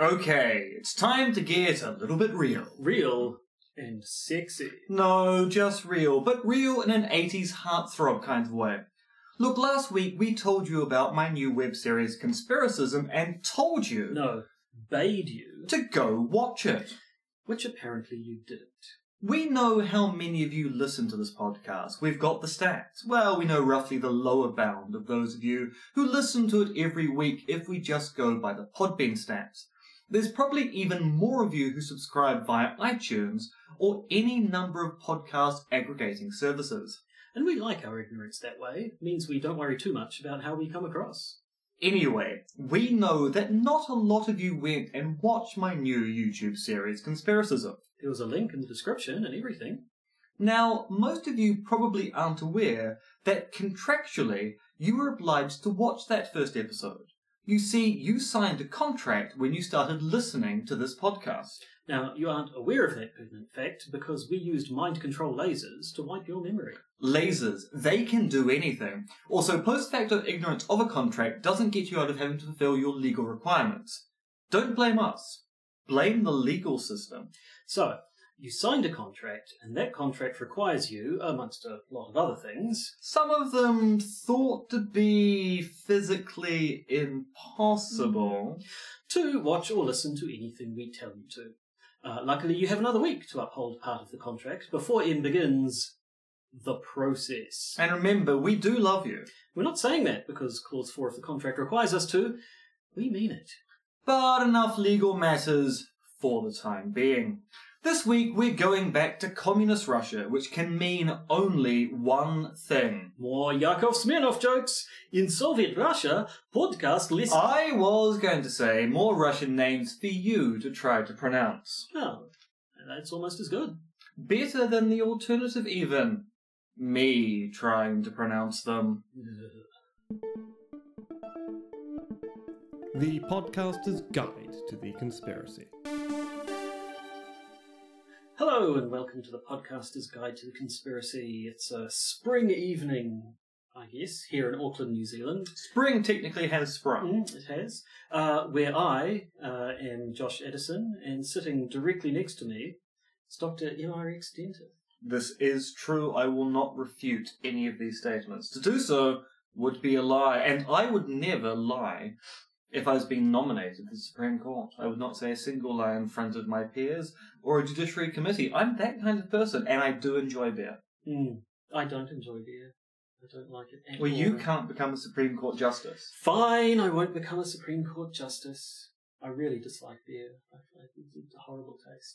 Okay, it's time to get a little bit real. Real and sexy. No, just real, but real in an 80s heartthrob kind of way. Look, last week we told you about my new web series Conspiracism and told you No, bade you, to go watch it. which apparently you didn't. We know how many of you listen to this podcast. We've got the stats. Well, we know roughly the lower bound of those of you who listen to it every week if we just go by the Podbean stats. There's probably even more of you who subscribe via iTunes or any number of podcast aggregating services. And we like our ignorance that way. It means we don't worry too much about how we come across. Anyway, we know that not a lot of you went and watched my new YouTube series, Conspiracism. There was a link in the description and everything. Now, most of you probably aren't aware that contractually you were obliged to watch that first episode. You see, you signed a contract when you started listening to this podcast. Now, you aren't aware of that pertinent fact because we used mind control lasers to wipe your memory. Lasers, they can do anything. Also, post facto ignorance of a contract doesn't get you out of having to fulfill your legal requirements. Don't blame us. Blame the legal system. So, you signed a contract, and that contract requires you, amongst a lot of other things, Some of them thought to be physically impossible. to watch or listen to anything we tell you to. Uh, luckily, you have another week to uphold part of the contract before in begins the process. And remember, we do love you. We're not saying that because Clause 4 of the contract requires us to. We mean it. But enough legal matters for the time being. This week we're going back to communist Russia, which can mean only one thing. More Yakov Smirnoff jokes. In Soviet Russia, podcast list. I was going to say more Russian names for you to try to pronounce. Oh, that's almost as good. Better than the alternative, even. Me trying to pronounce them. The Podcaster's Guide to the Conspiracy. Hello, and welcome to the Podcaster's Guide to the Conspiracy. It's a spring evening, I guess, here in Auckland, New Zealand. Spring technically has sprung. Mm, it has. Uh, where I uh, am Josh Edison, and sitting directly next to me is Dr. MRX Dentith. This is true. I will not refute any of these statements. To do so would be a lie, and I would never lie if I was being nominated to the Supreme Court. I would not say a single lie in front of my peers or a judiciary committee. I'm that kind of person, and I do enjoy beer. Mm, I don't enjoy beer. I don't like it at Well, you can't become a Supreme Court justice. Fine, I won't become a Supreme Court justice. I really dislike beer. I feel it's a horrible taste.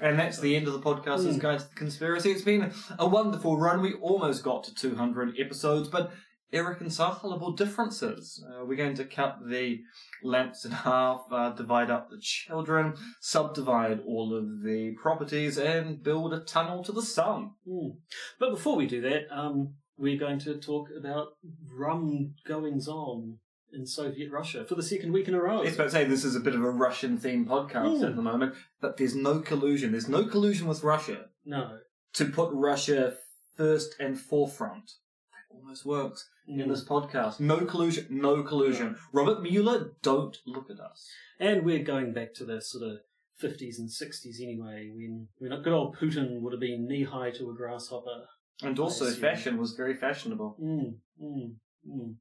And that's the end of the podcast, Mm. guide to the conspiracy. It's been a wonderful run. We almost got to 200 episodes, but irreconcilable differences. Uh, we're going to cut the lamps in half, uh, divide up the children, subdivide all of the properties, and build a tunnel to the sun. Hmm. But before we do that, um, we're going to talk about rum goings on in Soviet Russia for the second week in a row. I was about to say this is a bit of a Russian themed podcast Mm. at the moment, but there's no collusion. There's no collusion with Russia no. to put Russia first and forefront. That almost works. In this podcast. No collusion, no collusion. Robert Mueller, don't look at us. And we're going back to the sort of 50s and 60s anyway, when, when good old Putin would have been knee high to a grasshopper. And also, fashion was very fashionable. Mm, mm, mm.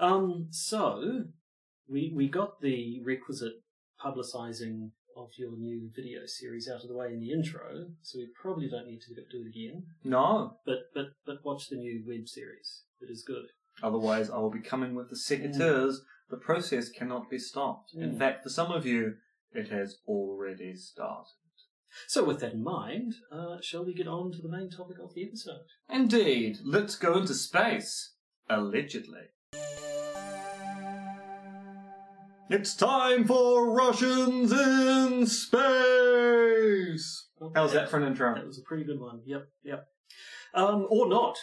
Um, so, we, we got the requisite publicising of your new video series out of the way in the intro, so we probably don't need to do it again. No, But but but watch the new web series. It is good. otherwise I will be coming with the secateurs. The process cannot be stopped. In Mm. fact, for some of you, it has already started. So with that in mind, uh, shall we get on to the main topic of the episode? Indeed, let's go into space. Allegedly. It's time for Russians in space! How's that for an intro? That was a pretty good one. Yep, yep. Um, or not,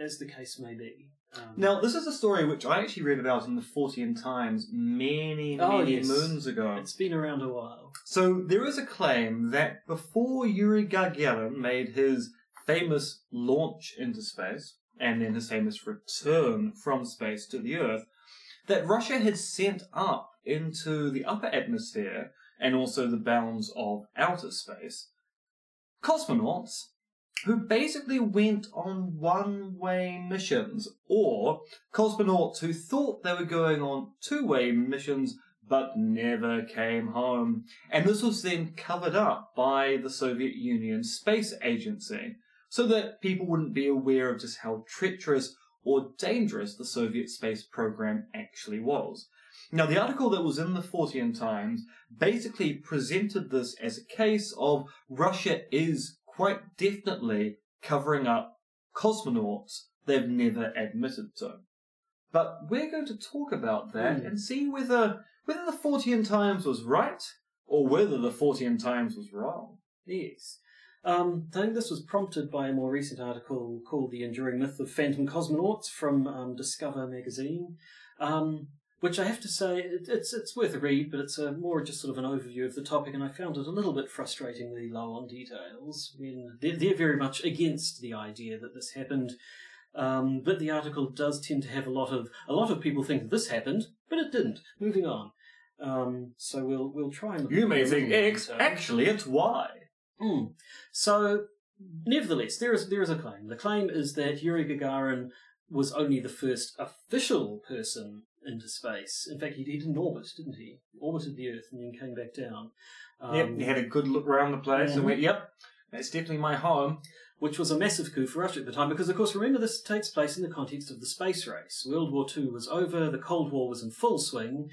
as the case may be. Um, Now, this is a story which I actually read about in the Fortean Times many, Oh, many yes. moons ago. it's been around a while. So, there is a claim that before Yuri Gagarin made his famous launch into space, and then his famous return from space to the Earth, that Russia had sent up into the upper atmosphere and also the bounds of outer space, cosmonauts who basically went on one way missions, or cosmonauts who thought they were going on two way missions but never came home. And this was then covered up by the Soviet Union Space Agency so that people wouldn't be aware of just how treacherous or dangerous the Soviet space program actually was. Now, the article that was in the Fortean Times basically presented this as a case of Russia is quite definitely covering up cosmonauts they've never admitted to. But we're going to talk about that Hmm. and see whether whether the Fortean Times was right or whether the Fortean Times was wrong. Yes. Um, I think this was prompted by a more recent article called The Enduring Myth of Phantom Cosmonauts from um, Discover magazine, um, which I have to say, it, it's, it's worth a read, but it's a more just sort of an overview of the topic, and I found it a little bit frustratingly low on details when they're, they're very much against the idea that this happened. Um, but the article does tend to have a lot of a lot of people think this happened, but it didn't. Moving on. Um, so we'll we'll try and look You may think X, actually it's Y. Mm. So, nevertheless, there is there is a claim. The claim is that Yuri Gagarin was only the first official person into space. In fact, he, he didn't orbit, didn't he? Orbited the Earth and then came back down. Um, yep, he had a good look around the place and went, yep, that's definitely my home. which was a massive coup for Russia at the time, because of course, remember this takes place in the context of the space race. World War II was over, the Cold War was in full swing,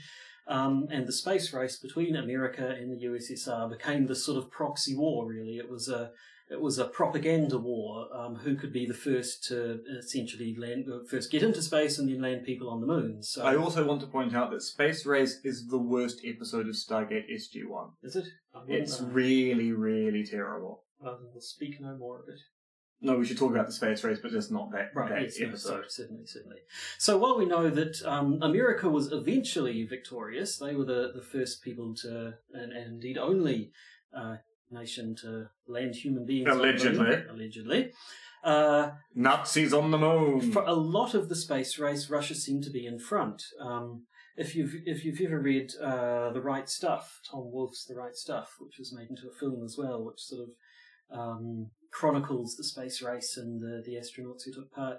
um, and the space race between America and the USSR became this sort of proxy war. Really, it was a it was a propaganda war. Um, who could be the first to essentially land, uh, first get into space and then land people on the moon? So, I also want to point out that Space Race is the worst episode of Stargate SG-1. is it? It's know. really, really terrible. Well, we'll speak no more of it. No, we should talk about the Space Race, but just not that, Right, that yes, episode. so- certainly, certainly. So while we know that um, America was eventually victorious, they were the, the first people to, and, and indeed only uh, nation to land human beings. the moon, Allegedly. allegedly. Uh, Nazis on the moon! for a lot of the space race, Russia seemed to be in front. Um, if you've if you've ever read uh, The Right Stuff, Tom Wolfe's The Right Stuff, which was made into a film as well, which sort of um, chronicles the space race and the, the astronauts who took part,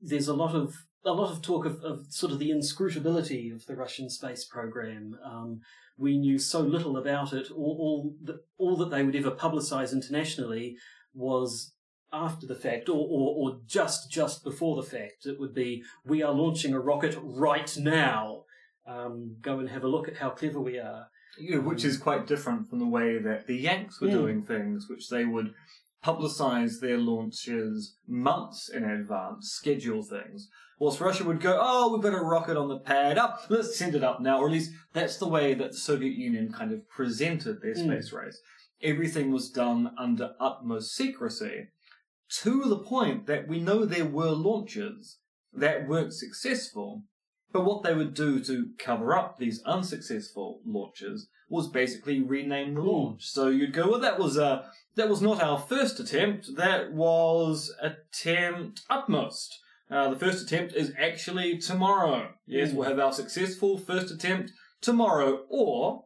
there's a lot of a lot of talk of, of sort of the inscrutability of the Russian space program. Um, we knew so little about it. All all that all that they would ever publicise internationally was after the fact, or, or or just just before the fact. It would be we are launching a rocket right now. Um, go and have a look at how clever we are. You know, which is quite different from the way that the Yanks were Mm. doing things, which they would publicize their launches months in advance, schedule things. Whilst Russia would go, oh, we've got a rocket on the pad, up, let's send it up now. Or at least that's the way that the Soviet Union kind of presented their Mm. space race. Everything was done under utmost secrecy, to the point that we know there were launches that weren't successful, but what they would do to cover up these unsuccessful launches was basically rename the Hmm. launch. So you'd go, well, that was uh, that was not our first attempt. That was attempt utmost. Uh, the first attempt is actually tomorrow. Yes, Hmm. we'll have our successful first attempt tomorrow, or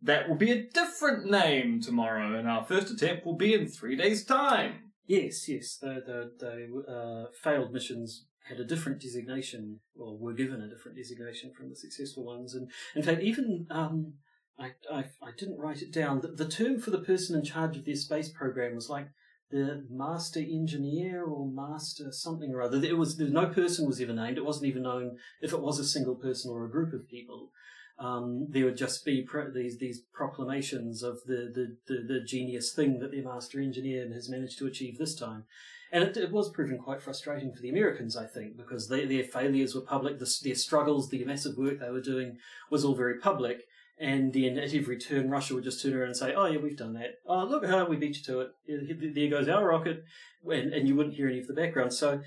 that will be a different name tomorrow, and our first attempt will be in three days' time. Yes, yes. The the, the uh, failed missions had a different designation, or were given a different designation from the successful ones. And in fact, even um, I, I I didn't write it down. The, the term for the person in charge of their space program was like the master engineer or master something or other. It was there, no person was ever named. It wasn't even known if it was a single person or a group of people. Um, there would just be pro- these these proclamations of the, the, the, the genius thing that their master engineer has managed to achieve this time. And it, it was proving quite frustrating for the Americans, I think, because they, their failures were public, the, their struggles, the massive work they were doing was all very public. And then at every turn, Russia would just turn around and say, "Oh yeah, we've done that. Oh look how we beat you to it. There goes our rocket," and, and you wouldn't hear any of the background. So,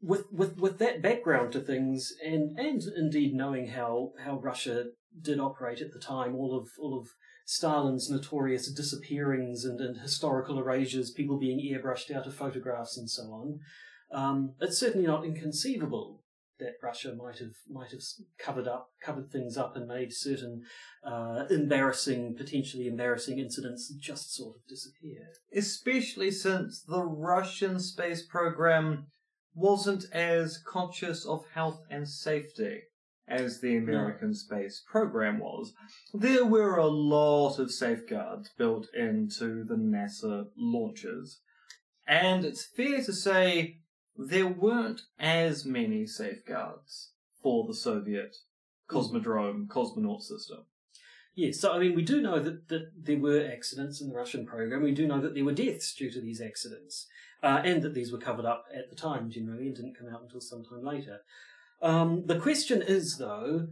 with with with that background to things, and and indeed knowing how how Russia did operate at the time, all of all of Stalin's notorious disappearings and, and historical erasures, people being airbrushed out of photographs and so on, um, it's certainly not inconceivable that Russia might have might have covered up covered things up and made certain uh, embarrassing, potentially embarrassing incidents just sort of disappear. Especially since the Russian space program wasn't as conscious of health and safety as the American space program was. There were a lot of safeguards built into the NASA launches. And it's fair to say there weren't as many safeguards for the Soviet Cosmodrome cosmonaut system. Yes, so I mean, we do know that, that there were accidents in the Russian program. We do know that there were deaths due to these accidents, uh, and that these were covered up at the time generally and didn't come out until some time later. Um, the question is, though,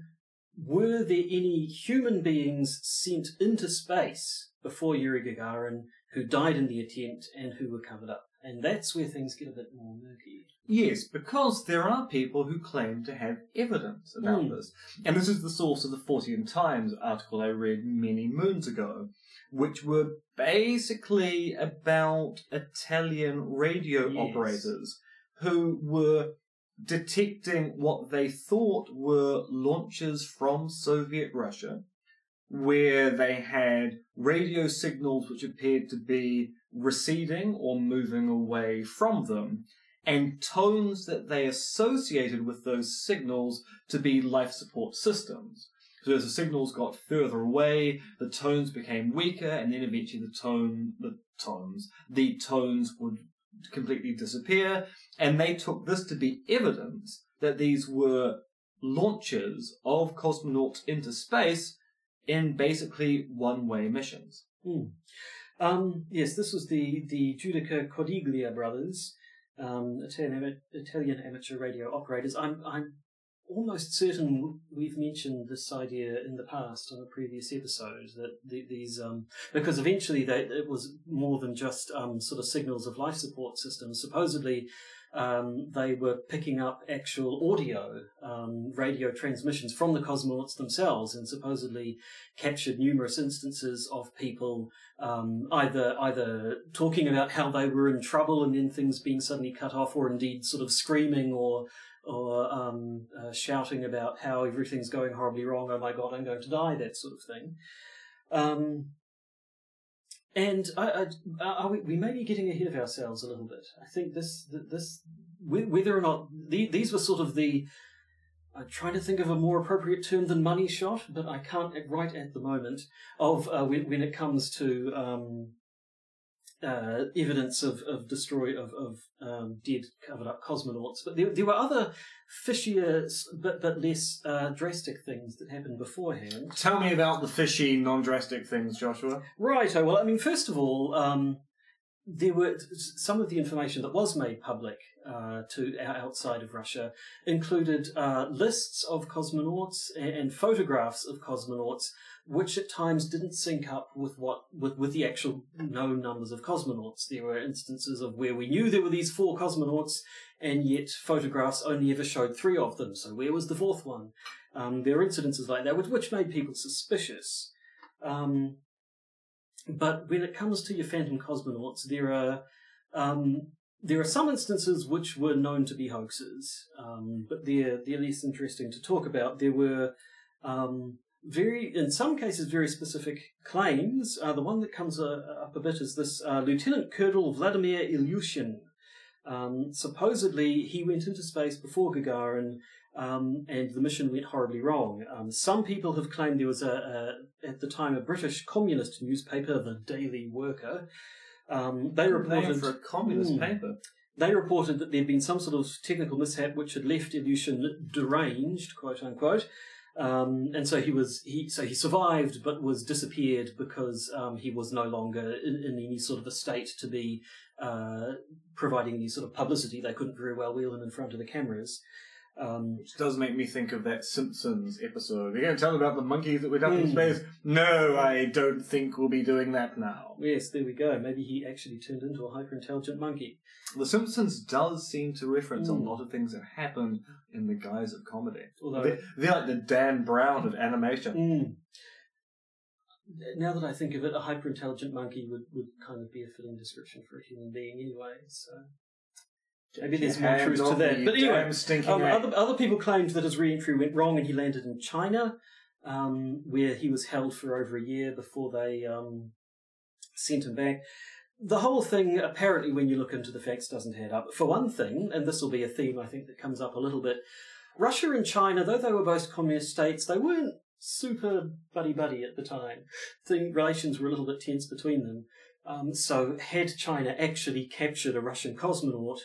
were there any human beings sent into space before Yuri Gagarin who died in the attempt and who were covered up? And that's where things get a bit more murky. Yes, because there are people who claim to have evidence about Mm. this. And this is the source of the Fortean Times article I read many moons ago, which were basically about Italian radio Yes. operators who were detecting what they thought were launches from Soviet Russia, where they had radio signals which appeared to be receding or moving away from them, and tones that they associated with those signals to be life support systems. So as the signals got further away, the tones became weaker, and then eventually the tone, the tones, the tones would completely disappear, and they took this to be evidence that these were launches of cosmonauts into space in basically one-way missions. Hmm. Um, yes, this was the, the Judica Cordiglia brothers, um, Italian, Italian amateur radio operators. I'm, I'm almost certain we've mentioned this idea in the past on a previous episode that the, these, um, because eventually they, it was more than just um, sort of signals of life support systems. Supposedly, um, they were picking up actual audio um, radio transmissions from the cosmonauts themselves, and supposedly captured numerous instances of people um, either either talking about how they were in trouble and then things being suddenly cut off, or indeed sort of screaming or or um, uh, shouting about how everything's going horribly wrong. Oh my god, I'm going to die. That sort of thing. Um, and I, I, we, we may be getting ahead of ourselves a little bit. I think this this whether or not the, these were sort of the I'm trying to think of a more appropriate term than money shot, but I can't right at the moment of uh, when, when it comes to um, uh, evidence of, of destroy of, of um, dead covered up cosmonauts. But there, there were other fishier but but less uh, drastic things that happened beforehand. Tell me about the fishy, non-drastic things, Joshua. Right. Oh, well, I mean, first of all, um, there were some of the information that was made public uh, to outside of Russia included uh, lists of cosmonauts and, photographs of cosmonauts, which at times didn't sync up with what with, with the actual known numbers of cosmonauts. There were instances of where we knew there were these four cosmonauts, and yet photographs only ever showed three of them. So where was the fourth one? Um, there were incidences like that, which, which made people suspicious. Um, but when it comes to your phantom cosmonauts, there are um, there are some instances which were known to be hoaxes, um, but they're they're less interesting to talk about. There were um, very, in some cases, very specific claims. Uh, the one that comes uh, up a bit is this uh, Lieutenant Colonel Vladimir Ilyushin. Um, supposedly, he went into space before Gagarin, um, and the mission went horribly wrong. Um, some people have claimed there was a, a, at the time, a British communist newspaper, the Daily Worker. Um, they reported for a communist Hmm. paper. they reported that there had been some sort of technical mishap which had left Ilyushin deranged, quote unquote. Um, and so he was he so he survived but was disappeared because um, he was no longer in, in any sort of a state to be uh, providing any sort of publicity. They couldn't very well wheel him in front of the cameras. Um, Which does make me think of that Simpsons episode. You're going to tell about the monkeys that went up in Hmm. space? No, I don't think we'll be doing that now. yes, there we go. Maybe he actually turned into a hyper intelligent monkey. The Simpsons does seem to reference Hmm. a lot of things that happened in the guise of comedy. Although They're, they're like the Dan Brown of animation. Mm. Now that I think of it, a hyper intelligent monkey would, would kind of be a fitting description for a human being anyway. So Maybe there's more truth to that. But anyway, um, other, other people claimed that his re-entry went wrong and he landed in China, um, where he was held for over a year before they um, sent him back. The whole thing, apparently, when you look into the facts, doesn't add up. For one thing, and this will be a theme I think that comes up a little bit, Russia and China, though they were both communist states, they weren't super buddy buddy at the time. The relations were a little bit tense between them. Um, so, had China actually captured a Russian cosmonaut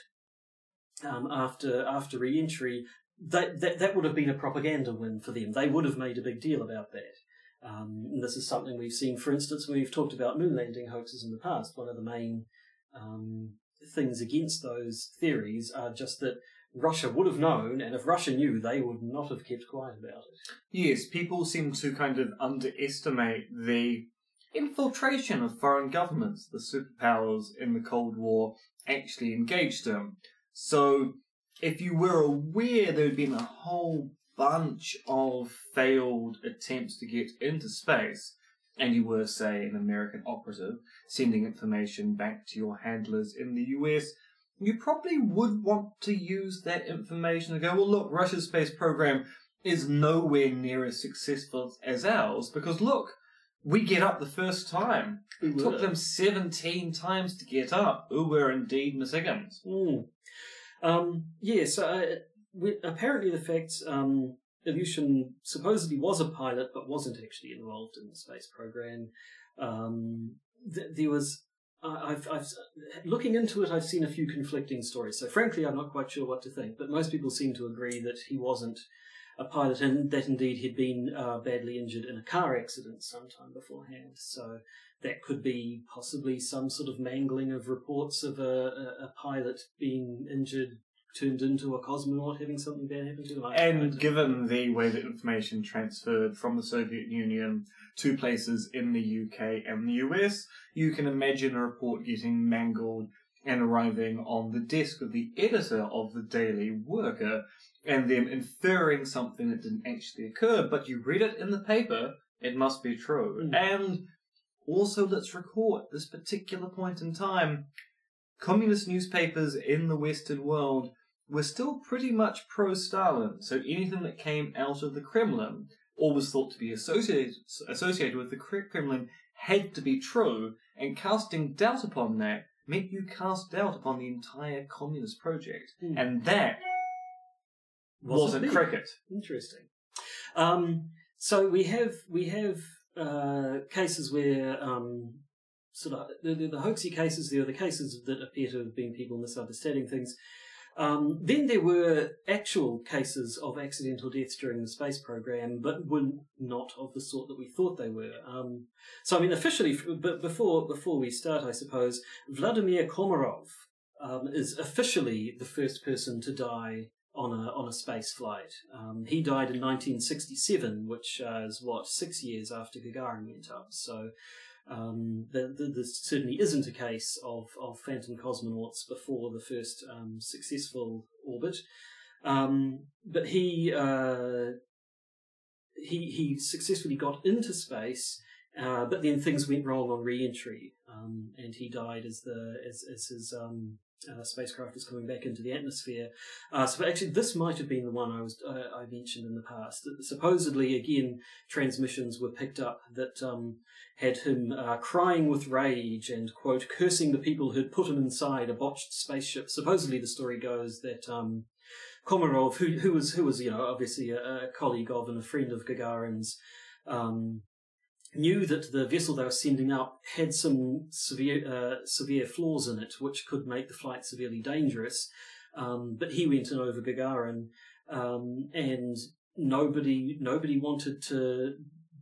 um, after after re-entry, that, that that would have been a propaganda win for them. They would have made a big deal about that. Um, this is something we've seen, for instance, when we've talked about moon landing hoaxes in the past. One of the main um, things against those theories are just that Russia would have known, and if Russia knew, they would not have kept quiet about it. Yes, people seem to kind of underestimate the infiltration of foreign governments the superpowers in the Cold War actually engaged in. So, if you were aware there had been a whole bunch of failed attempts to get into space, and you were, say, an American operative sending information back to your handlers in the US, you probably would want to use that information to go, well, look, Russia's space program is nowhere near as successful as ours because look, we get up the first time. It took them 17 times to get up. Ooh, we're indeed Miss Higgins. Mm. Um, yeah, so uh, we, apparently the fact um, Ilyushin supposedly was a pilot but wasn't actually involved in the space program. Um, th- there was, I've, I've, looking into it, I've seen a few conflicting stories. So frankly, I'm not quite sure what to think, but most people seem to agree that he wasn't a pilot and that indeed he'd been uh, badly injured in a car accident sometime beforehand. So that could be possibly some sort of mangling of reports of a, a, a pilot being injured turned into a cosmonaut having something bad happen to him. And given the way that information transferred from the Soviet Union to places in the UK and the US, you can imagine a report getting mangled and arriving on the desk of the editor of the Daily Worker and them inferring something that didn't actually occur, but you read it in the paper, it must be true. Mm. And also, let's record this particular point in time. Communist newspapers in the Western world were still pretty much pro Stalin, so anything that came out of the Kremlin or was thought to be associated, associated with the Kremlin had to be true, and casting doubt upon that meant you cast doubt upon the entire communist project. Hmm. And that Wasn't wasn't cricket. Interesting. Um, so we have we have uh, cases where um, sort of the, the, the hoaxy cases. There are the cases that appear to have been people misunderstanding things. Um, then there were actual cases of accidental deaths during the space program, but were not of the sort that we thought they were. Um, so, I mean, officially, but before before we start, I suppose Vladimir Komarov um, is officially the first person to die on a on a space flight. Um, he died in 1967, which uh, is what six years after Gagarin went up. So um, there, there certainly isn't a case of, of phantom cosmonauts before the first um, successful orbit. Um, but he uh, he he successfully got into space. Uh, but then things went wrong on re-entry, um, and he died as the as, as his um, uh, spacecraft is coming back into the atmosphere. Uh, so actually, this might have been the one I was uh, I mentioned in the past. Supposedly, again, transmissions were picked up that um, had him uh, crying with rage and quote cursing the people who'd put him inside a botched spaceship. Supposedly, the story goes that. Um, Komarov, who, who was who was you know obviously a, a colleague of and a friend of Gagarin's, um, knew that the vessel they were sending up had some severe uh, severe flaws in it, which could make the flight severely dangerous. Um, but he went in over Gagarin, um, and nobody nobody wanted to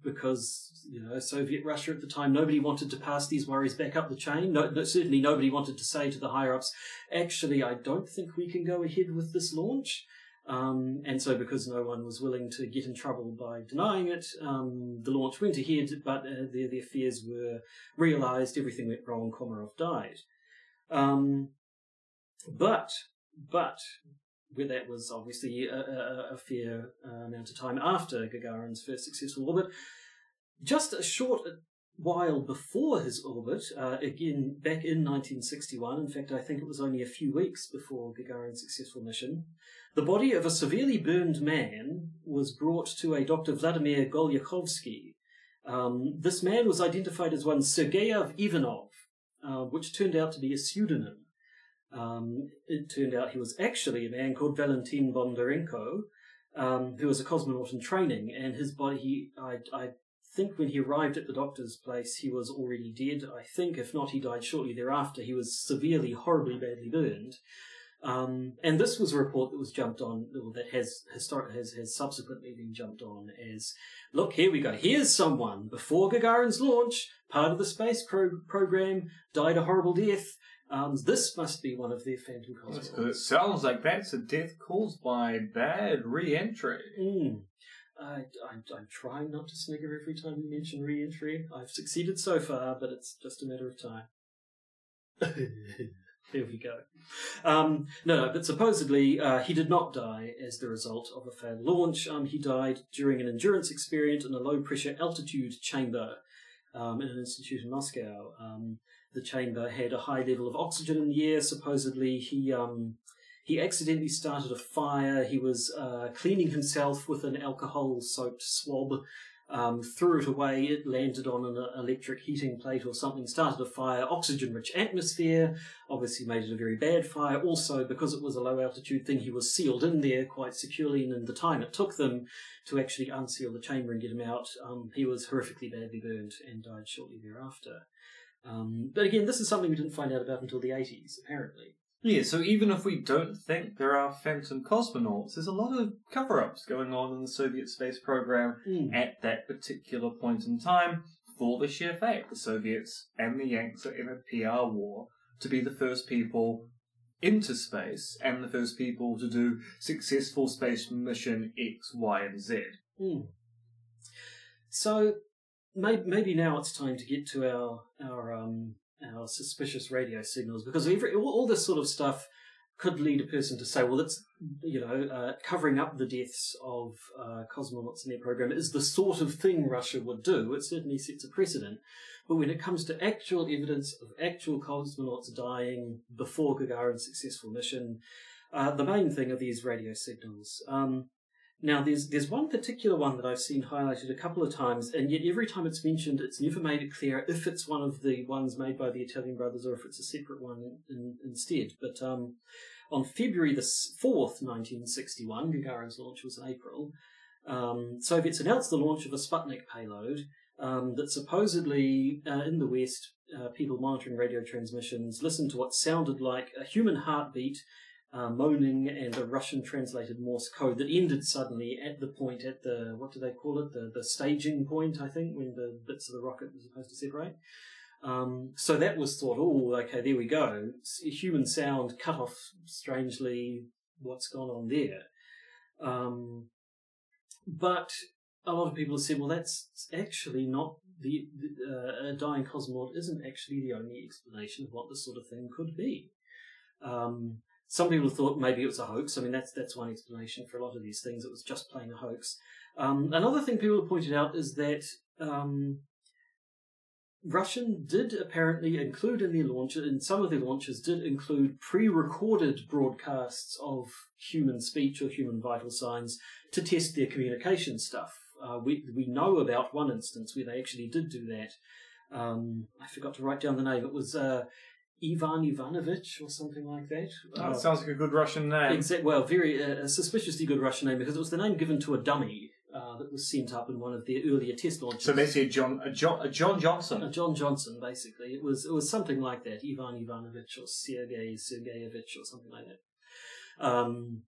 because you know Soviet Russia at the time nobody wanted to pass these worries back up the chain. No, no, certainly nobody wanted to say to the higher ups, actually, I don't think we can go ahead with this launch. Um, and so, because no one was willing to get in trouble by denying it, um, the launch went ahead, but uh, their, their fears were realized, everything went wrong, Komarov died. Um, but, but, that was obviously a, a, a fair uh, amount of time after Gagarin's first successful orbit, just a short while before his orbit, uh, again back in 1961, in fact, I think it was only a few weeks before Gagarin's successful mission, the body of a severely burned man was brought to a Dr. Vladimir Golyakhovsky. Um, this man was identified as one Sergeyev Ivanov, uh, which turned out to be a pseudonym. Um, it turned out he was actually a man called Valentin Bondarenko, um, who was a cosmonaut in training, and his body, he, I, I think when he arrived at the doctor's place, he was already dead. I think, if not, he died shortly thereafter. He was severely, horribly badly burned. Um, and this was a report that was jumped on, that has historic, has, has subsequently been jumped on as, look, here we go. Here's someone before Gagarin's launch, part of the space pro- program, died a horrible death. Um, this must be one of their phantom cosmonauts. It sounds like that's a death caused by bad re-entry. Mm. I, I'm, I'm trying not to snigger every time you mention re-entry. I've succeeded so far, but it's just a matter of time. there we go. Um, no, no, but supposedly uh, he did not die as the result of a failed launch. Um, he died during an endurance experiment in a low pressure altitude chamber um, in an institute in Moscow. Um, the chamber had a high level of oxygen in the air. Supposedly he um, he accidentally started a fire. He was uh, cleaning himself with an alcohol soaked swab, um, threw it away. It landed on an uh, electric heating plate or something, started a fire, oxygen rich atmosphere, obviously made it a very bad fire. Also, because it was a low altitude thing, he was sealed in there quite securely, and in the time it took them to actually unseal the chamber and get him out, um, he was horrifically badly burned and died shortly thereafter. Um, but again, this is something we didn't find out about until the 80s, apparently. Yeah, so even if we don't think there are phantom cosmonauts, there's a lot of cover ups going on in the Soviet space program Mm. at that particular point in time for the sheer fact the Soviets and the Yanks are in a PR war to be the first people into space and the first people to do successful space mission X, Y, and Z. Hmm. So maybe, maybe now it's time to get to our our um, our suspicious radio signals because every, all, all this sort of stuff could lead a person to say, well, that's you know uh, covering up the deaths of uh, cosmonauts in their program is the sort of thing Russia would do. It certainly sets a precedent. But when it comes to actual evidence of actual cosmonauts dying before Gagarin's successful mission, uh, the main thing are these radio signals. Um, now, there's there's one particular one that I've seen highlighted a couple of times, and yet every time it's mentioned, it's never made it clear if it's one of the ones made by the Italian brothers or if it's a separate one in, instead. But um, on February the fourth, 1961, Gagarin's launch was in April. Um, Soviets announced the launch of a Sputnik payload um, that supposedly uh, in the West, uh, people monitoring radio transmissions listened to what sounded like a human heartbeat uh, moaning and a Russian translated Morse code that ended suddenly at the point at the what do they call it the the staging point I think when the bits of the rocket were supposed to separate. Um, so that was thought, oh, okay, there we go. Human sound cut off strangely. What's gone on there? Um, but a lot of people have said, well, that's actually not the, uh, a dying cosmonaut isn't actually the only explanation of what this sort of thing could be. Um, some people thought maybe it was a hoax. I mean, that's that's one explanation for a lot of these things. It was just plain a hoax. Um, another thing people have pointed out is that um, Russian did apparently include in their launch, in some of their launches, did include pre-recorded broadcasts of human speech or human vital signs to test their communication stuff. Uh, we we know about one instance where they actually did do that. Um, I forgot to write down the name. It was uh, Ivan Ivanovich or something like that. That Uh, sounds like a good Russian name. Exact. Well, very uh, a suspiciously good Russian name because it was the name given to a dummy uh, that was sent up in one of their earlier test launches. So basically, a John, a John, a John Johnson. Uh, John Johnson, basically. It was it was something like that. Ivan Ivanovich or Sergei Sergeyevich or something like that. Um,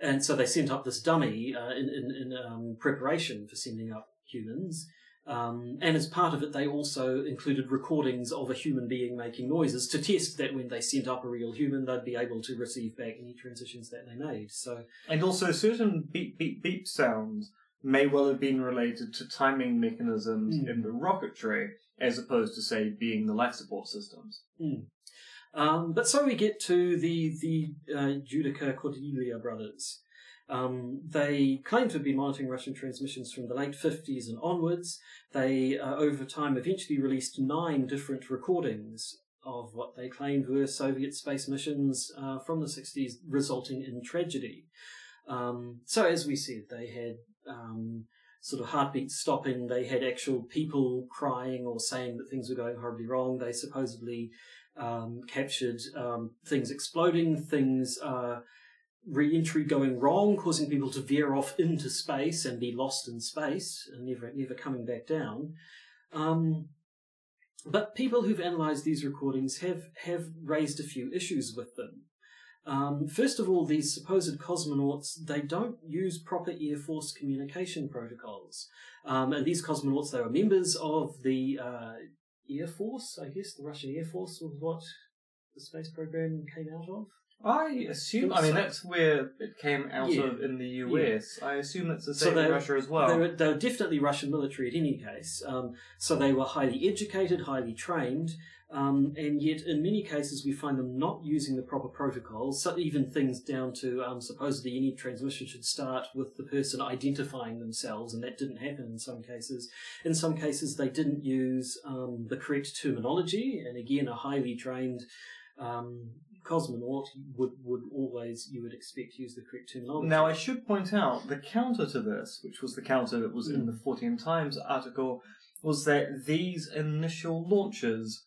and so they sent up this dummy uh, in in, in um, preparation for sending up humans. Um, and as part of it, they also included recordings of a human being making noises to test that when they sent up a real human, they'd be able to receive back any transitions that they made. So And also, certain beep, beep, beep sounds may well have been related to timing mechanisms Mm. in the rocketry, as opposed to, say, being the life support systems. Um, but so we get to the the uh, Judica Cordiglia brothers. Um, they claim to been monitoring Russian transmissions from the late 50s and onwards. They, uh, over time, eventually released nine different recordings of what they claimed were Soviet space missions uh, from the 60s, resulting in tragedy. Um, so, as we said, they had um, sort of heartbeats stopping. They had actual people crying or saying that things were going horribly wrong. They supposedly um, captured um, things exploding, things uh, re-entry going wrong, causing people to veer off into space and be lost in space and never never coming back down. Um, but people who've analysed these recordings have have raised a few issues with them. Um, first of all, these supposed cosmonauts, they don't use proper Air Force communication protocols. Um, and these cosmonauts, they were members of the uh, Air Force, I guess, the Russian Air Force was what the space program came out of. I assume. I mean, that's where it came out Yeah. of in the US. I assume it's the So same in Russia as well. They were, they were definitely Russian military in any case. Um, so they were highly educated, highly trained, um, and yet in many cases we find them not using the proper protocols. So even things down to um, supposedly any transmission should start with the person identifying themselves, and that didn't happen in some cases. In some cases they didn't use um, the correct terminology, and again a highly trained. Um, cosmonaut would, would always you would expect to use the correct terminology. Now, I should point out the counter to this, which was the counter that was in Mm. the Fortean Times article, was that these initial launches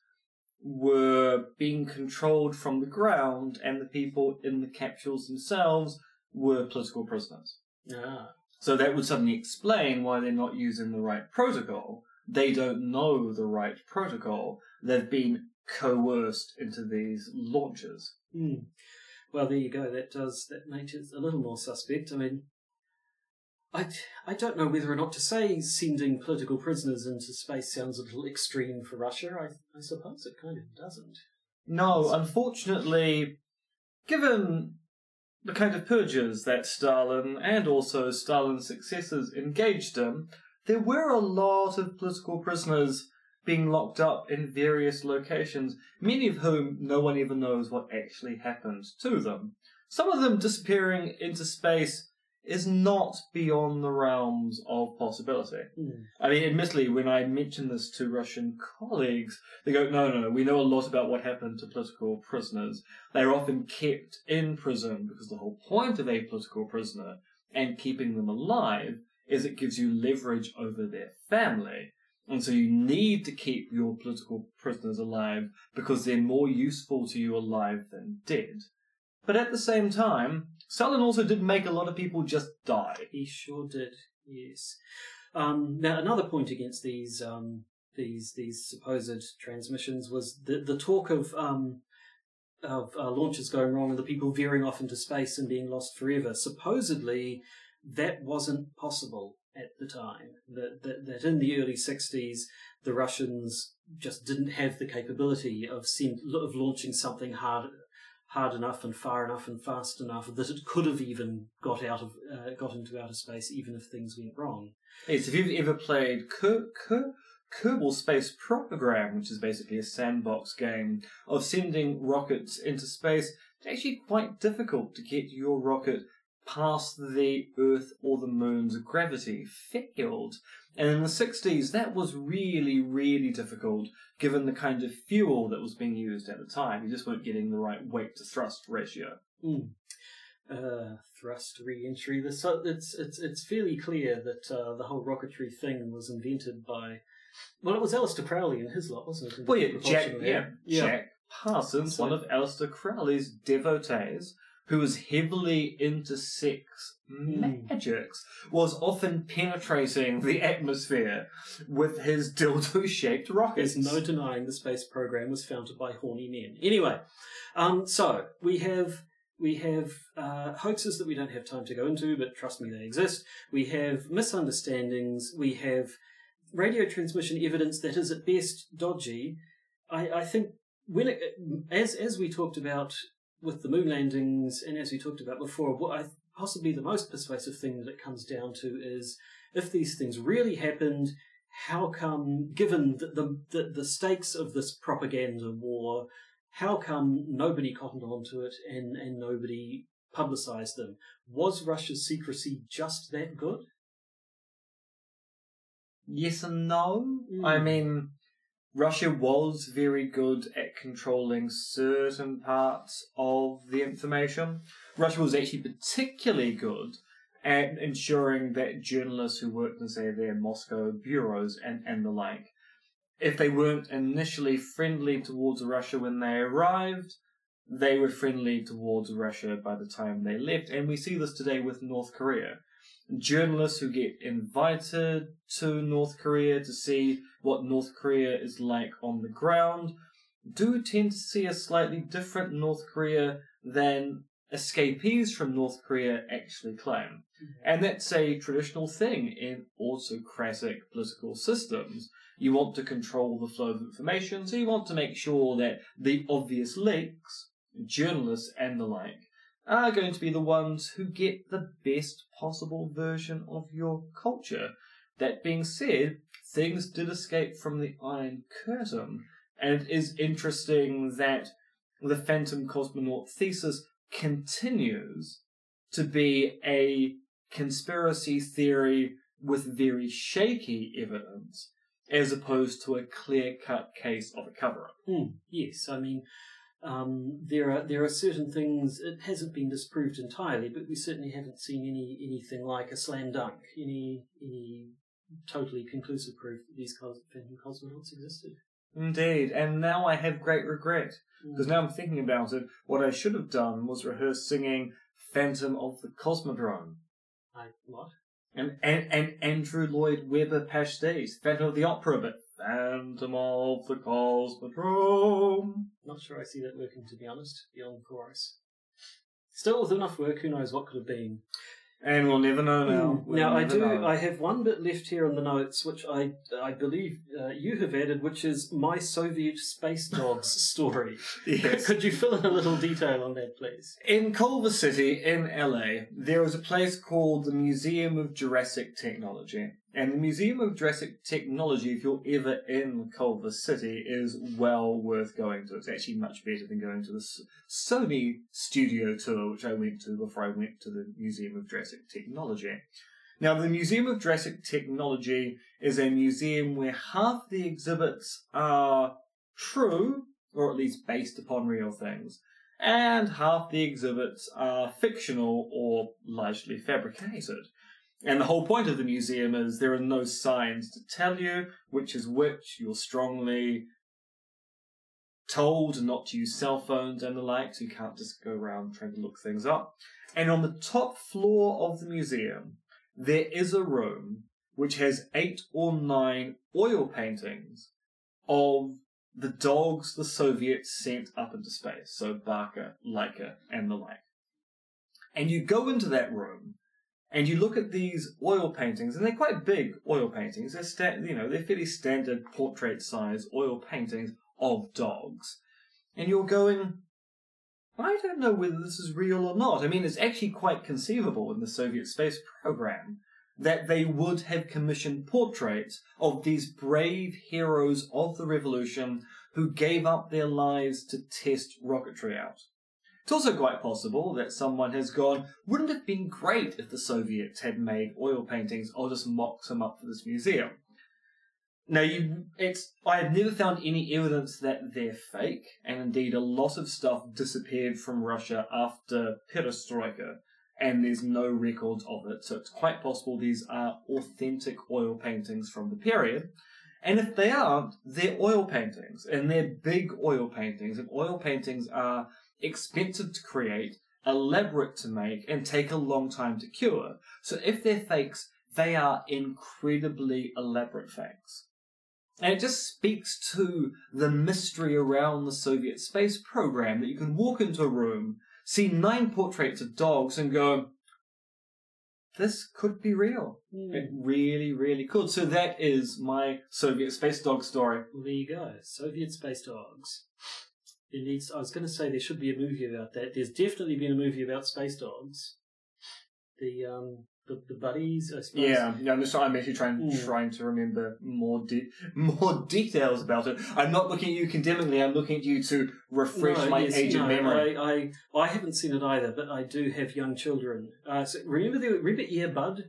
were being controlled from the ground, and the people in the capsules themselves were political prisoners. ah. So that would suddenly explain why they're not using the right protocol. They don't know the right protocol. They've been coerced into these launches. Hmm. Well, there you go. That does that makes it a little more suspect. I mean, I I don't know whether or not to say sending political prisoners into space sounds a little extreme for Russia. I I suppose it kind of doesn't. No, unfortunately, given the kind of purges that Stalin and also Stalin's successors engaged in, there were a lot of political prisoners being locked up in various locations, many of whom no one even knows what actually happened to them. Some of them disappearing into space is not beyond the realms of possibility. Hmm. I mean, admittedly, when I mention this to Russian colleagues, they go, no, no, no, we know a lot about what happened to political prisoners. They're often kept in prison because the whole point of a political prisoner and keeping them alive is it gives you leverage over their family. And so you need to keep your political prisoners alive because they're more useful to you alive than dead. But at the same time, Stalin also did make a lot of people just die. He sure did. Yes. Um, now, another point against these um, these these supposed transmissions was the the talk of um, of uh, launches going wrong and the people veering off into space and being lost forever. Supposedly, that wasn't possible at the time. That that, that in the early '60s, the Russians just didn't have the capability of send, of launching something hard hard enough and far enough and fast enough that it could have even got out of uh, got into outer space even if things went wrong. Yes, if you've ever played Ker- Ker- Kerbal Space Program, which is basically a sandbox game of sending rockets into space, it's actually quite difficult to get your rocket past the Earth or the Moon's gravity field. And in the 60s, that was really, really difficult given the kind of fuel that was being used at the time. You just weren't getting the right weight to thrust ratio. Mm. Uh, thrust re-entry. So it's it's it's fairly clear that uh, the whole rocketry thing was invented by. Well, it was Aleister Crowley and his lot, wasn't it? Well, yeah, Jack, yeah, yeah. Jack Parsons, So- one of Aleister Crowley's devotees, who was heavily into sex Hmm. magics, was often penetrating the atmosphere with his dildo-shaped rockets. There's no denying the space program was founded by horny men. Anyway, um, so we have we have uh, hoaxes that we don't have time to go into, but trust me, they exist. We have misunderstandings. We have radio transmission evidence that is at best dodgy. I, I think when it, as as we talked about with the moon landings, and as we talked about before, what I possibly the most persuasive thing that it comes down to is if these things really happened, how come, given the, the, the, the stakes of this propaganda war, how come nobody cottoned onto it and, and nobody publicized them. Was Russia's secrecy just that good? Yes and no. Mm. I mean, Russia was very good at controlling certain parts of the information. Russia was actually particularly good at ensuring that journalists who worked in, say, their Moscow bureaus and, and the like, if they weren't initially friendly towards Russia when they arrived, they were friendly towards Russia by the time they left. And we see this today with North Korea journalists who get invited to North Korea to see what North Korea is like on the ground do tend to see a slightly different North Korea than escapees from North Korea actually claim. Mm-hmm. And that's a traditional thing in autocratic political systems. You want to control the flow of information, so you want to make sure that the obvious leaks, journalists and the like, are going to be the ones who get the best possible version of your culture. That being said, things did escape from the Iron Curtain, and it is interesting that the Phantom Cosmonaut thesis continues to be a conspiracy theory with very shaky evidence, as opposed to a clear cut case of a cover up. Hmm, yes, I mean, um, there are there are certain things. It hasn't been disproved entirely, but we certainly haven't seen any anything like a slam dunk, any any totally conclusive proof that these cos- phantom cosmonauts existed. Indeed, and now I have great regret. Because now I'm thinking about it, what I should have done was rehearse singing Phantom of the Cosmodrome. I what? And, and, and Andrew Lloyd Webber pastiche, Phantom of the Opera, but Phantom of the Cosmodrome. Not sure I see that working, to be honest. Beyond the chorus. Still, with enough work, who knows what could have been. And we'll never know now. Mm. We'll Now, I do. know. I have one bit left here on the notes, which I I believe uh, you have added, which is my Soviet space dogs story. Yes. Could you fill in a little detail on that, please? In Culver City, in LA, there is a place called the Museum of Jurassic Technology. And the Museum of Jurassic Technology, if you're ever in Culver City, is well worth going to. It's actually much better than going to the Sony studio tour, which I went to before I went to the Museum of Jurassic Technology. Now, the Museum of Jurassic Technology is a museum where half the exhibits are true, or at least based upon real things, and half the exhibits are fictional or largely fabricated. And the whole point of the museum is there are no signs to tell you which is which. You're strongly told not to use cell phones and the like, so you can't just go around trying to look things up. And on the top floor of the museum, there is a room which has eight or nine oil paintings of the dogs the Soviets sent up into space. So Barker, Laika, and the like. And you go into that room and you look at these oil paintings, and they're quite big oil paintings. They're sta- you know they're fairly standard portrait size oil paintings of dogs, and you're going, I don't know whether this is real or not. I mean, it's actually quite conceivable in the Soviet space program that they would have commissioned portraits of these brave heroes of the revolution who gave up their lives to test rocketry out. It's also quite possible that someone has gone, wouldn't it have been great if the Soviets had made oil paintings? I'll just mock some up for this museum. Now, you, it's, I have never found any evidence that they're fake, and indeed a lot of stuff disappeared from Russia after Perestroika, and there's no records of it, so it's quite possible these are authentic oil paintings from the period. And if they aren't, they're oil paintings, and they're big oil paintings, and oil paintings are expensive to create, elaborate to make, and take a long time to cure. So if they're fakes, they are incredibly elaborate fakes. And it just speaks to the mystery around the Soviet space program that you can walk into a room, see nine portraits of dogs, and go, this could be real. Hmm. It really, really could. So that is my Soviet space dog story. Well, there you go. Soviet space dogs. There needs. I was going to say there should be a movie about that. There's definitely been a movie about space dogs. The um, the, the buddies, I suppose. Yeah. I'm, just, I'm actually trying Mm. trying to remember more de- more details about it. I'm not looking at you condemningly. I'm looking at you to refresh No, my yes, aged no, memory. I, I, I haven't seen it either, but I do have young children. Uh, so remember the remember Air Bud?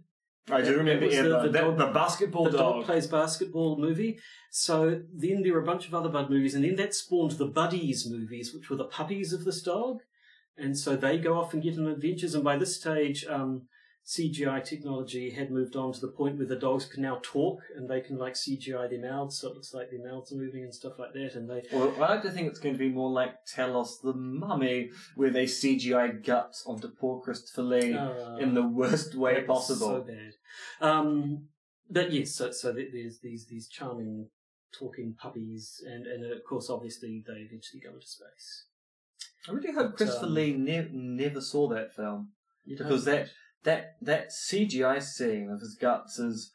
I, do remember yeah, the- the, the the, dog- the basketball the dog. dog. plays basketball movie. So then there were a bunch of other Bud movies, and then that spawned the Buddies movies, which were the puppies of this dog. And so they go off and get on adventures. And by this stage, um, CGI technology had moved on to the point where the dogs can now talk and they can like CGI their mouths, so it looks like their mouths are moving and stuff like that. And they Well, I like to think it's going to be more like Tales of the Mummy, where they CGI guts onto poor Christopher Lee uh, in the worst way possible. So bad. Um, but yes, so so there's these these charming talking puppies, and and of course, obviously, they eventually go into space. I really hope Christopher um, Lee ne- never saw that film. Because that that that CGI scene of his guts is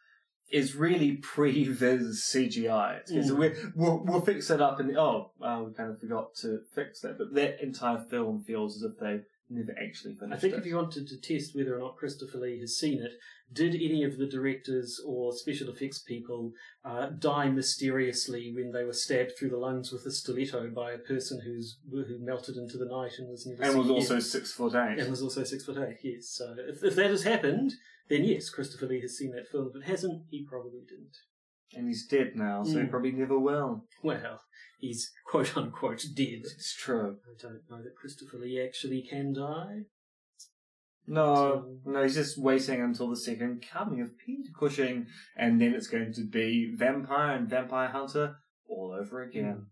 is really pre-Viz CGI. It's Mm. we we'll, we'll fix that up in the oh uh, we kind of forgot to fix that, but that entire film feels as if they never actually I think it. if you wanted to test whether or not Christopher Lee has seen it, did any of the directors or special effects people uh, die mysteriously when they were stabbed through the lungs with a stiletto by a person who's who melted into the night and was never and was also six foot eight. and was also six foot eight. Yes, so if, if that has happened, then yes, Christopher Lee has seen that film. If it hasn't, he probably didn't. And he's dead now, so he Mm. probably never will. Well, he's quote unquote dead. It's true. I don't know that Christopher Lee actually can die. No, no, he's just waiting until the second coming of Peter Cushing, and then it's going to be Vampire and Vampire Hunter all over again.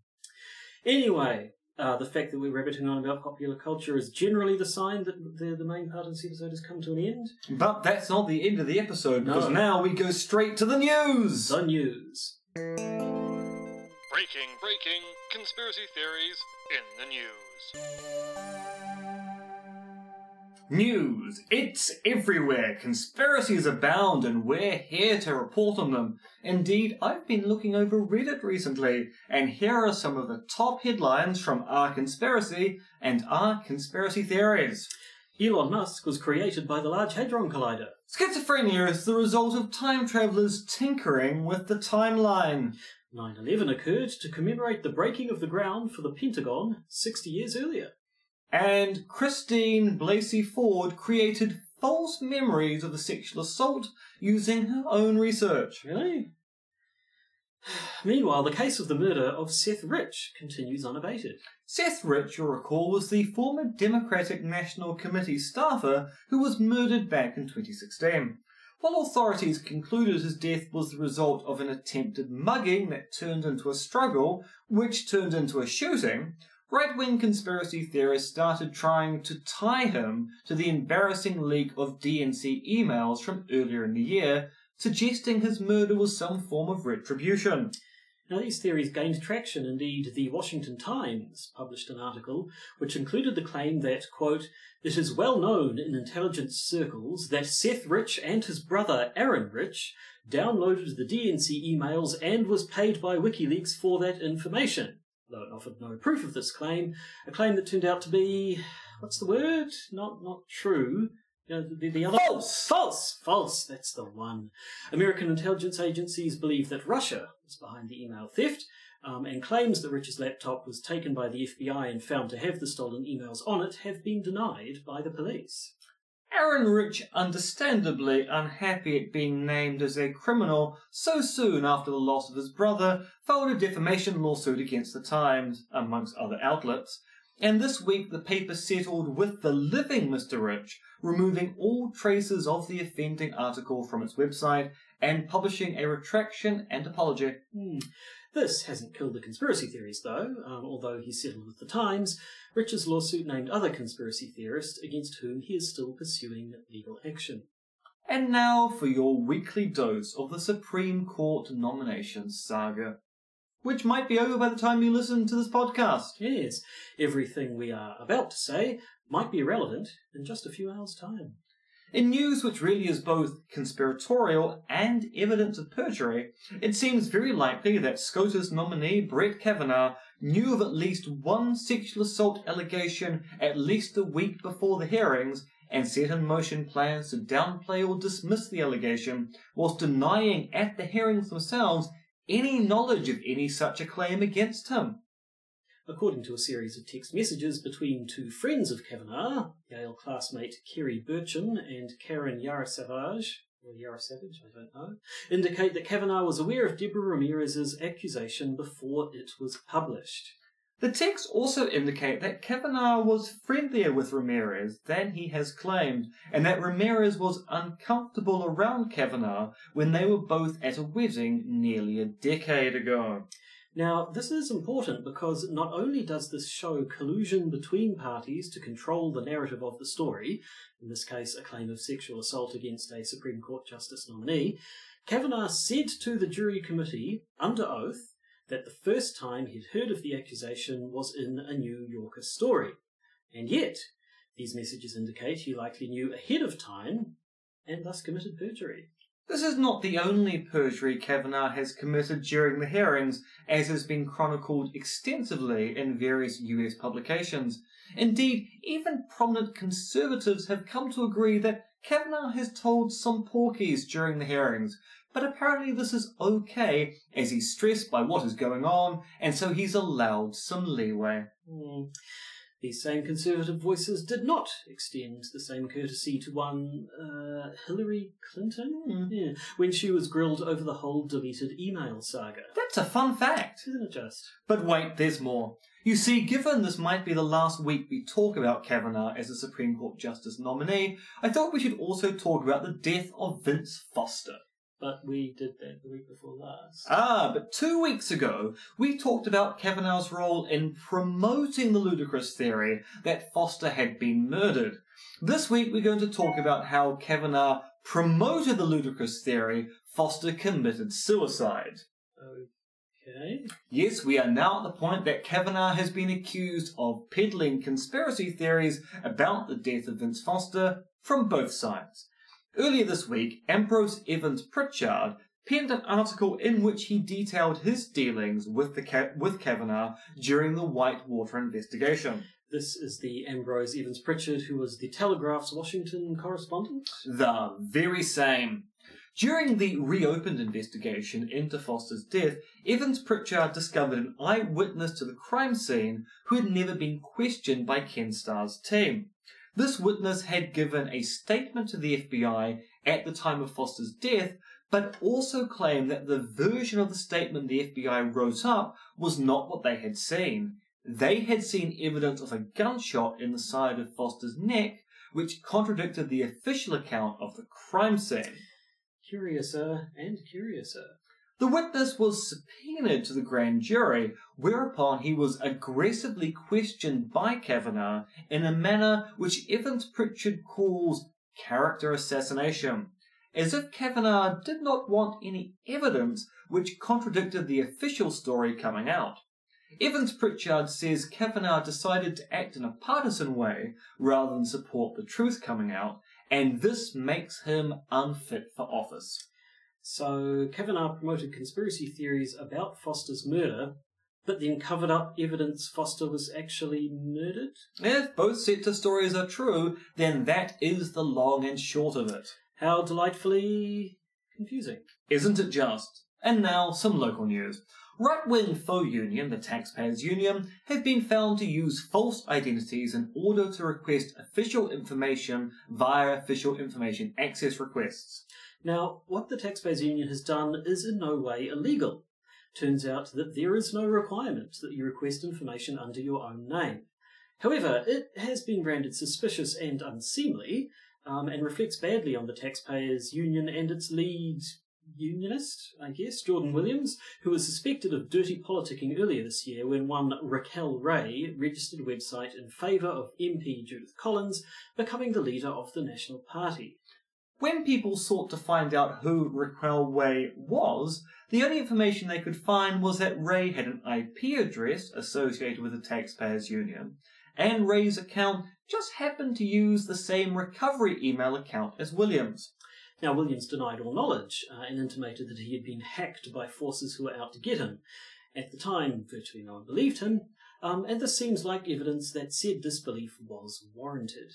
Anyway, uh, the fact that we're rabbiting on about popular culture is generally the sign that the, the main part of this episode has come to an end. But that's not the end of the episode, because No. now we go straight to the news! The news. Breaking, breaking, conspiracy theories in the news. News! It's everywhere! Conspiracies abound, and we're here to report on them. Indeed, I've been looking over Reddit recently, and here are some of the top headlines from our conspiracy and our conspiracy theories. Elon Musk was created by the Large Hadron Collider. Schizophrenia is the result of time travelers tinkering with the timeline. 9 11 occurred to commemorate the breaking of the ground for the Pentagon 60 years earlier. And Christine Blasey Ford created false memories of a sexual assault using her own research. Really? Meanwhile, the case of the murder of Seth Rich continues unabated. Seth Rich, you'll recall, was the former Democratic National Committee staffer who was murdered back in 2016. While authorities concluded his death was the result of an attempted mugging that turned into a struggle, which turned into a shooting, right wing conspiracy theorists started trying to tie him to the embarrassing leak of DNC emails from earlier in the year, suggesting his murder was some form of retribution. Now, these theories gained traction. Indeed, the Washington Times published an article which included the claim that, quote, it is well known in intelligence circles that Seth Rich and his brother Aaron Rich downloaded the DNC emails and was paid by WikiLeaks for that information. Though it offered no proof of this claim, a claim that turned out to be, what's the word? Not not true. You know, the, the other False! False! False! That's the one. American intelligence agencies believe that Russia was behind the email theft um, and claims that Rich's laptop was taken by the FBI and found to have the stolen emails on it have been denied by the police. Aaron Rich, understandably unhappy at being named as a criminal so soon after the loss of his brother, filed a defamation lawsuit against the Times, amongst other outlets. And this week the paper settled with the living Mr. Rich, removing all traces of the offending article from its website and publishing a retraction and apology. Hmm. This hasn't killed the conspiracy theories, though, um, although he settled with the Times. Rich's lawsuit named other conspiracy theorists against whom he is still pursuing legal action. And now for your weekly dose of the Supreme Court nominations saga, which might be over by the time you listen to this podcast. Yes, everything we are about to say might be irrelevant in just a few hours' time. In news which really is both conspiratorial and evidence of perjury, it seems very likely that SCOTUS nominee Brett Kavanaugh knew of at least one sexual assault allegation at least a week before the hearings and set in motion plans to downplay or dismiss the allegation, whilst denying at the hearings themselves any knowledge of any such a claim against him. According to a series of text messages between two friends of Kavanaugh, Yale classmate Kerry Berchem and Karen Yarosavage, or Yarosavage, I don't know, indicate that Kavanaugh was aware of Deborah Ramirez's accusation before it was published. The texts also indicate that Kavanaugh was friendlier with Ramirez than he has claimed, and that Ramirez was uncomfortable around Kavanaugh when they were both at a wedding nearly a decade ago. Now, this is important because not only does this show collusion between parties to control the narrative of the story, in this case a claim of sexual assault against a Supreme Court Justice nominee, Kavanaugh said to the jury committee, under oath, that the first time he'd heard of the accusation was in a New Yorker story. And yet, these messages indicate he likely knew ahead of time and thus committed perjury. This is not the only perjury Kavanaugh has committed during the hearings, as has been chronicled extensively in various US publications. Indeed, even prominent conservatives have come to agree that Kavanaugh has told some porkies during the hearings, but apparently this is okay as he's stressed by what is going on, and so he's allowed some leeway. Hmm. These same conservative voices did not extend the same courtesy to one uh, Hillary Clinton Hmm. yeah, when she was grilled over the whole deleted email saga. That's a fun fact. Isn't it just? But wait, there's more. You see, given this might be the last week we talk about Kavanaugh as a Supreme Court Justice nominee, I thought we should also talk about the death of Vince Foster. But we did that the week before last. Ah, but two weeks ago, we talked about Kavanaugh's role in promoting the ludicrous theory that Foster had been murdered. This week, we're going to talk about how Kavanaugh promoted the ludicrous theory Foster committed suicide. Okay. Yes, we are now at the point that Kavanaugh has been accused of peddling conspiracy theories about the death of Vince Foster from both sides. Earlier this week, Ambrose Evans Pritchard penned an article in which he detailed his dealings with, the with Kavanaugh during the Whitewater investigation. This is the Ambrose Evans Pritchard, who was the Telegraph's Washington correspondent. The very same. During the reopened investigation into Foster's death, Evans Pritchard discovered an eyewitness to the crime scene who had never been questioned by Ken Starr's team. This witness had given a statement to the FBI at the time of Foster's death, but also claimed that the version of the statement the FBI wrote up was not what they had seen. They had seen evidence of a gunshot in the side of Foster's neck, which contradicted the official account of the crime scene. Curiouser and curiouser. The witness was subpoenaed to the grand jury, whereupon he was aggressively questioned by Kavanaugh in a manner which Evans Pritchard calls character assassination, as if Kavanaugh did not want any evidence which contradicted the official story coming out. Evans Pritchard says Kavanaugh decided to act in a partisan way rather than support the truth coming out, and this makes him unfit for office. So Kavanaugh promoted conspiracy theories about Foster's murder, but then covered up evidence Foster was actually murdered? If both sets of stories are true, then that is the long and short of it. How delightfully confusing. Isn't it just? And now, some local news. Right wing faux union, the Taxpayers Union, have been found to use false identities in order to request official information via official information access requests. Now, what the Taxpayers Union has done is in no way illegal. Turns out that there is no requirement that you request information under your own name. However, it has been branded suspicious and unseemly, um, and reflects badly on the Taxpayers Union and its lead unionist, I guess, Jordan Williams, who was suspected of dirty politicking earlier this year when one Raquel Ray registered a website in favour of MP Judith Collins becoming the leader of the National Party. When people sought to find out who Raquel Ray was, the only information they could find was that Ray had an IP address associated with the Taxpayers Union, and Ray's account just happened to use the same recovery email account as Williams. Now, Williams denied all knowledge uh, and intimated that he had been hacked by forces who were out to get him. At the time, virtually no one believed him, um, and this seems like evidence that said disbelief was warranted.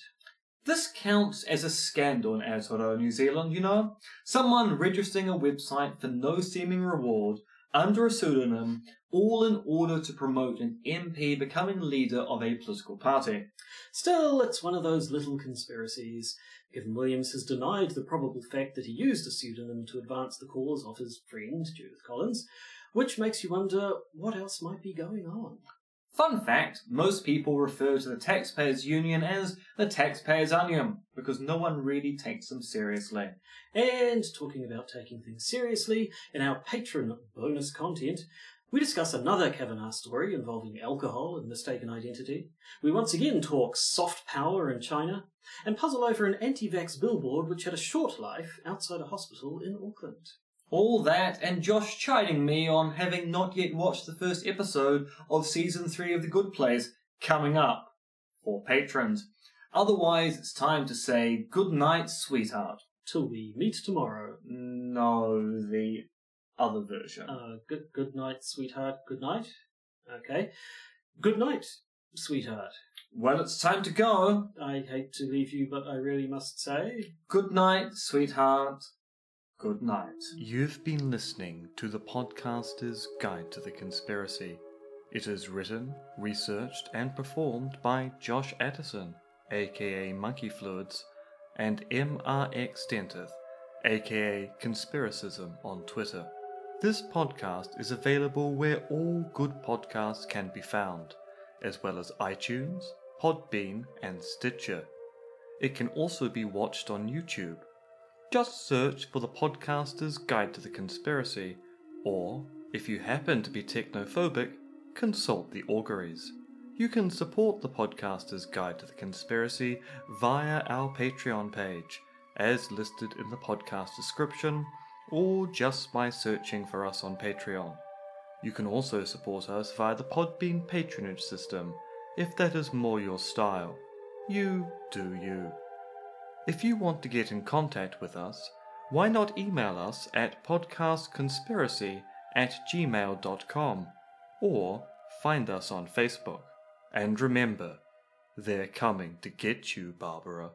This counts as a scandal in Aotearoa, New Zealand, you know? Someone registering a website for no seeming reward under a pseudonym, all in order to promote an MP becoming leader of a political party. Still, it's one of those little conspiracies. Given Williams has denied the probable fact that he used a pseudonym to advance the cause of his friend, Judith Collins, which makes you wonder what else might be going on. Fun fact, most people refer to the Taxpayers Union as the Taxpayers Onion, because no one really takes them seriously. And talking about taking things seriously, in our patron bonus content, we discuss another Kavanaugh story involving alcohol and mistaken identity. We once again talk soft power in China, and puzzle over an anti-vax billboard which had a short life outside a hospital in Auckland. All that and Josh chiding me on having not yet watched the first episode of season 3 of The Good Place coming up for patrons. Otherwise, it's time to say good night, sweetheart. Till we meet tomorrow. No, the other version. Uh, good, good night, sweetheart. Good night. Okay. Good night, sweetheart. Well, it's time to go. I hate to leave you, but I really must say. Good night, sweetheart. Good night. You've been listening to the podcaster's Guide to the Conspiracy. It is written, researched, and performed by Josh Addison, aka Monkey Fluids, and MRX Dentith, aka Conspiracism on Twitter. This podcast is available where all good podcasts can be found, as well as iTunes, Podbean, and Stitcher. It can also be watched on YouTube. Just search for the podcaster's Guide to the Conspiracy, or, if you happen to be technophobic, consult the auguries. You can support the podcaster's Guide to the Conspiracy via our Patreon page, as listed in the podcast description, or just by searching for us on Patreon. You can also support us via the Podbean patronage system, if that is more your style. You do you. If you want to get in contact with us, why not email us at podcastconspiracy at gmail.com or find us on Facebook. And remember, they're coming to get you, Barbara.